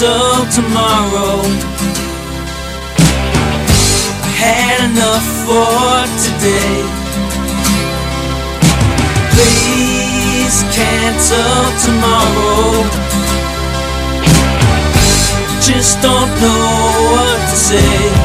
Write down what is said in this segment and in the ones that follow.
cancel tomorrow. I had enough for today. Please cancel tomorrow. Just don't know what to say.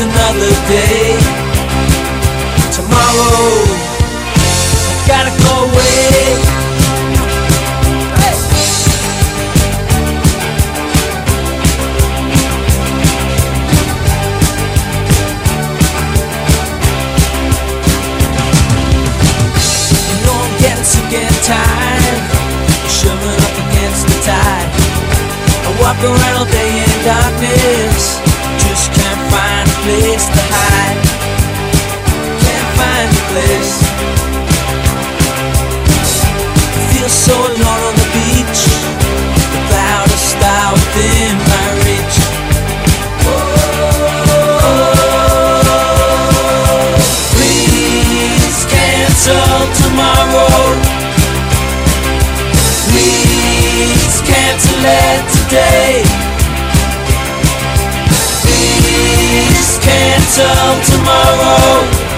Another day. Tomorrow I gotta go away. You know I'm getting sick and tired, shoving up against the tide. I walk around all day in darkness, place to hide. Can't find a place. Feel so alone on the beach, without a star within my reach. Please cancel tomorrow. Please cancel it today. Cancel tomorrow.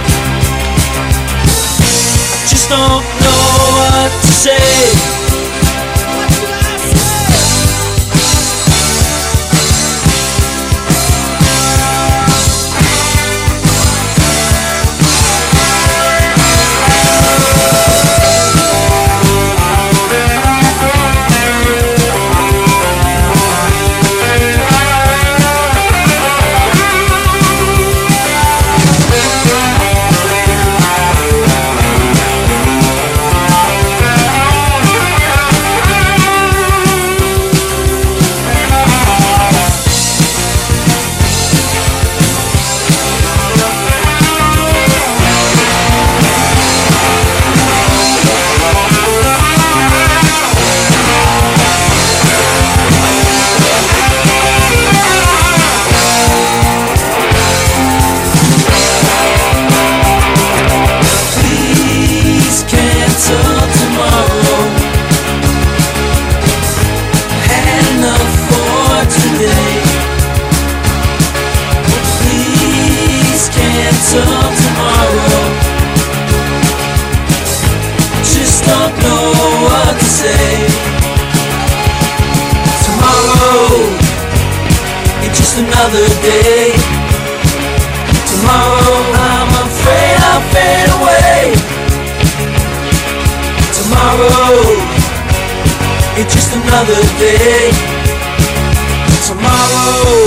another day. Tomorrow I'm afraid I'll fade away. Tomorrow It's just another day. Tomorrow